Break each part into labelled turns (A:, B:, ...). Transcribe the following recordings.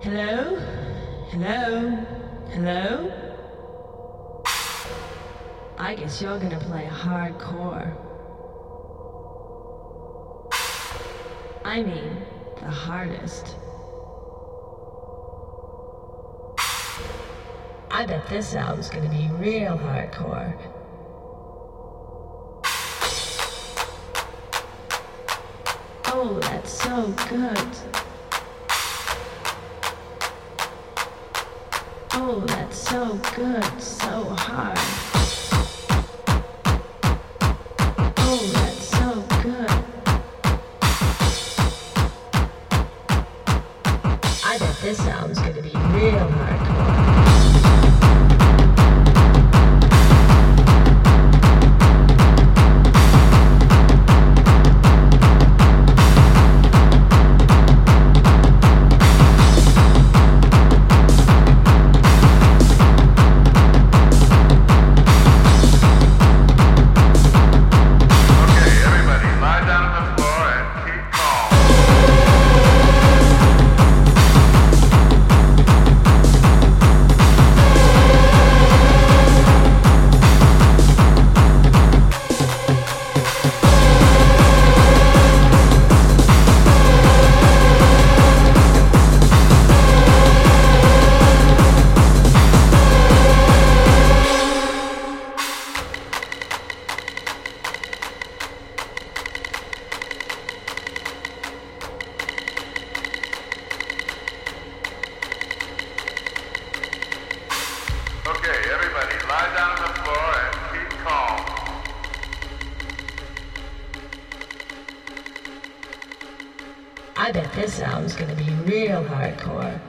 A: Hello? Hello? Hello? I guess you're gonna play hardcore. I mean, the hardest. I bet this album's gonna be real hardcore. Oh, that's so good. Oh, that's so good, so hard. I bet this album's gonna be real hardcore.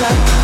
B: Love.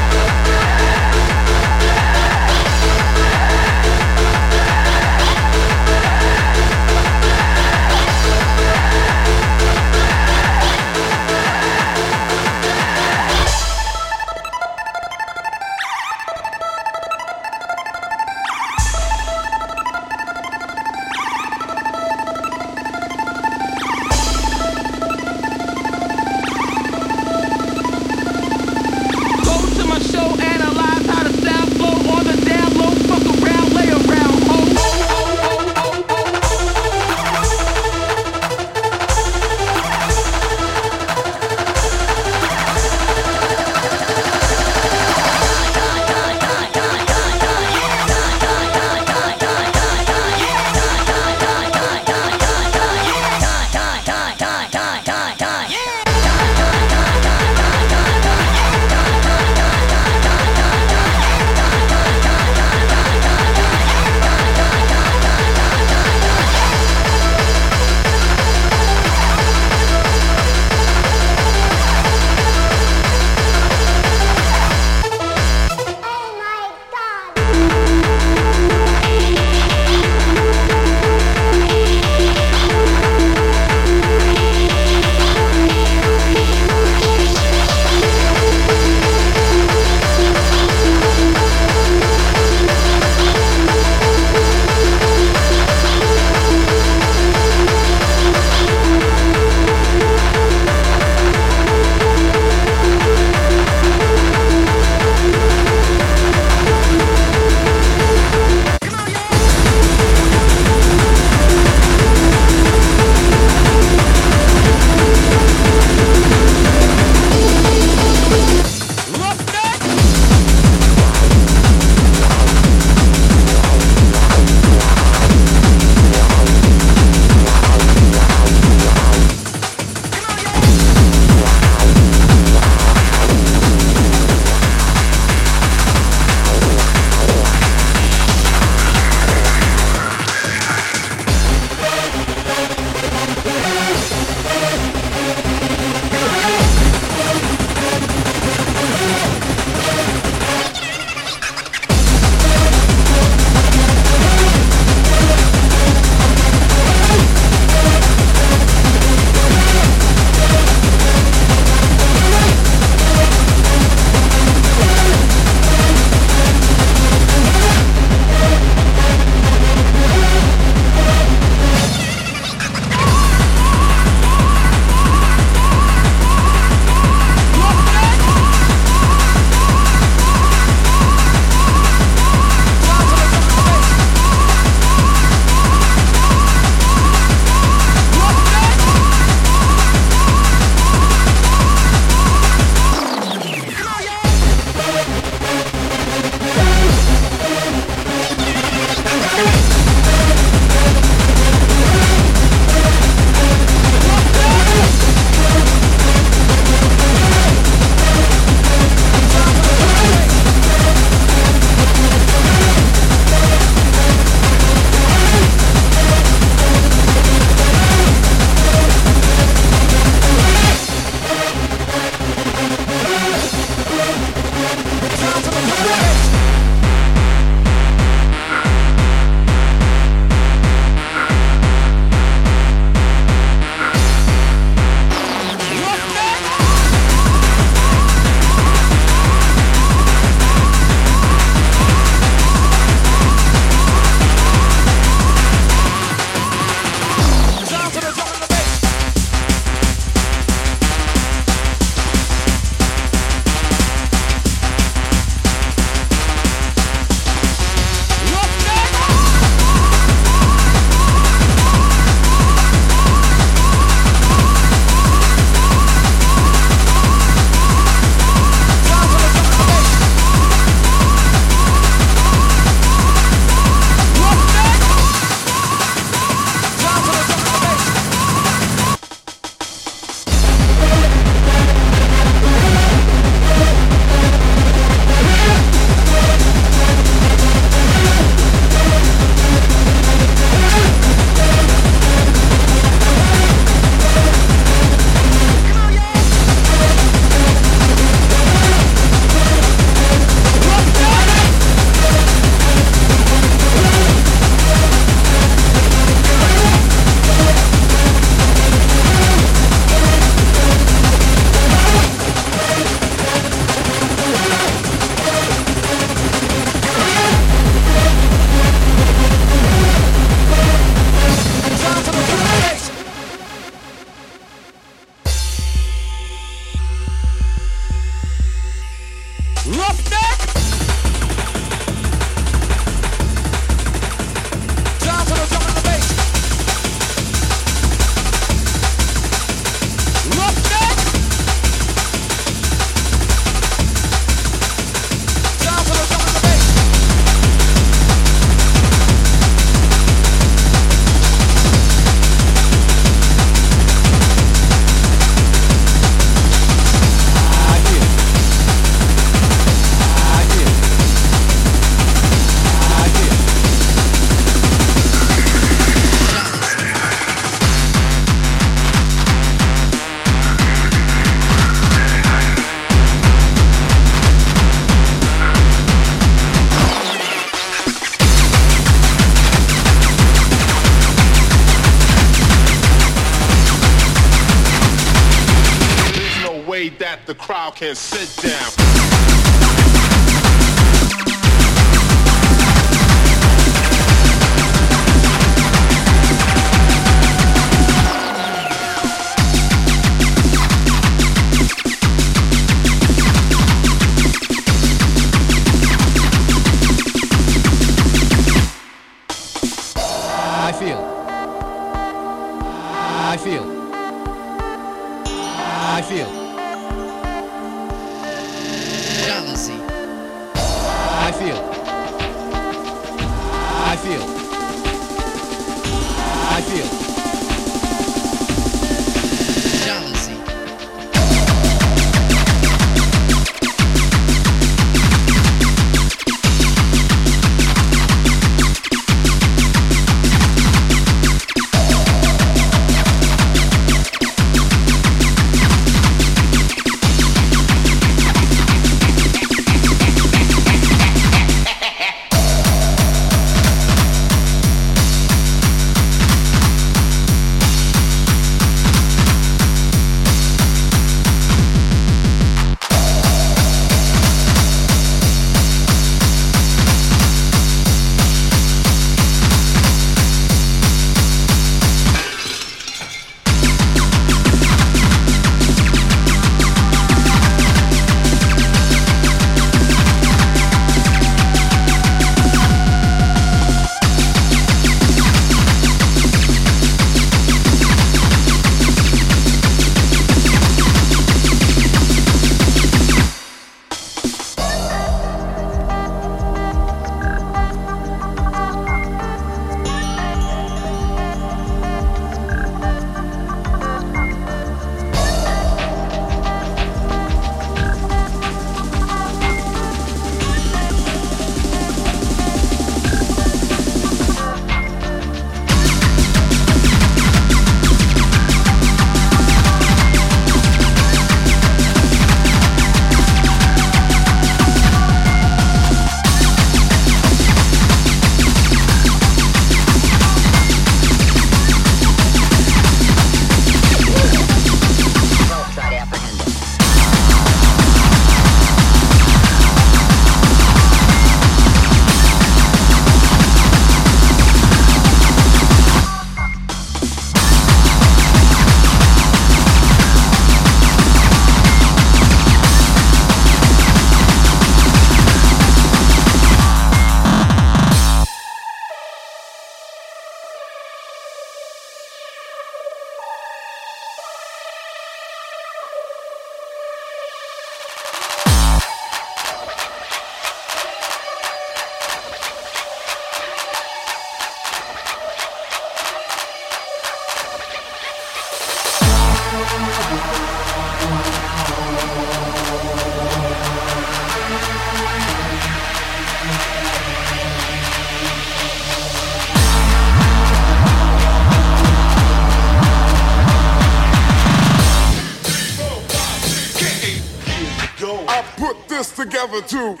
C: I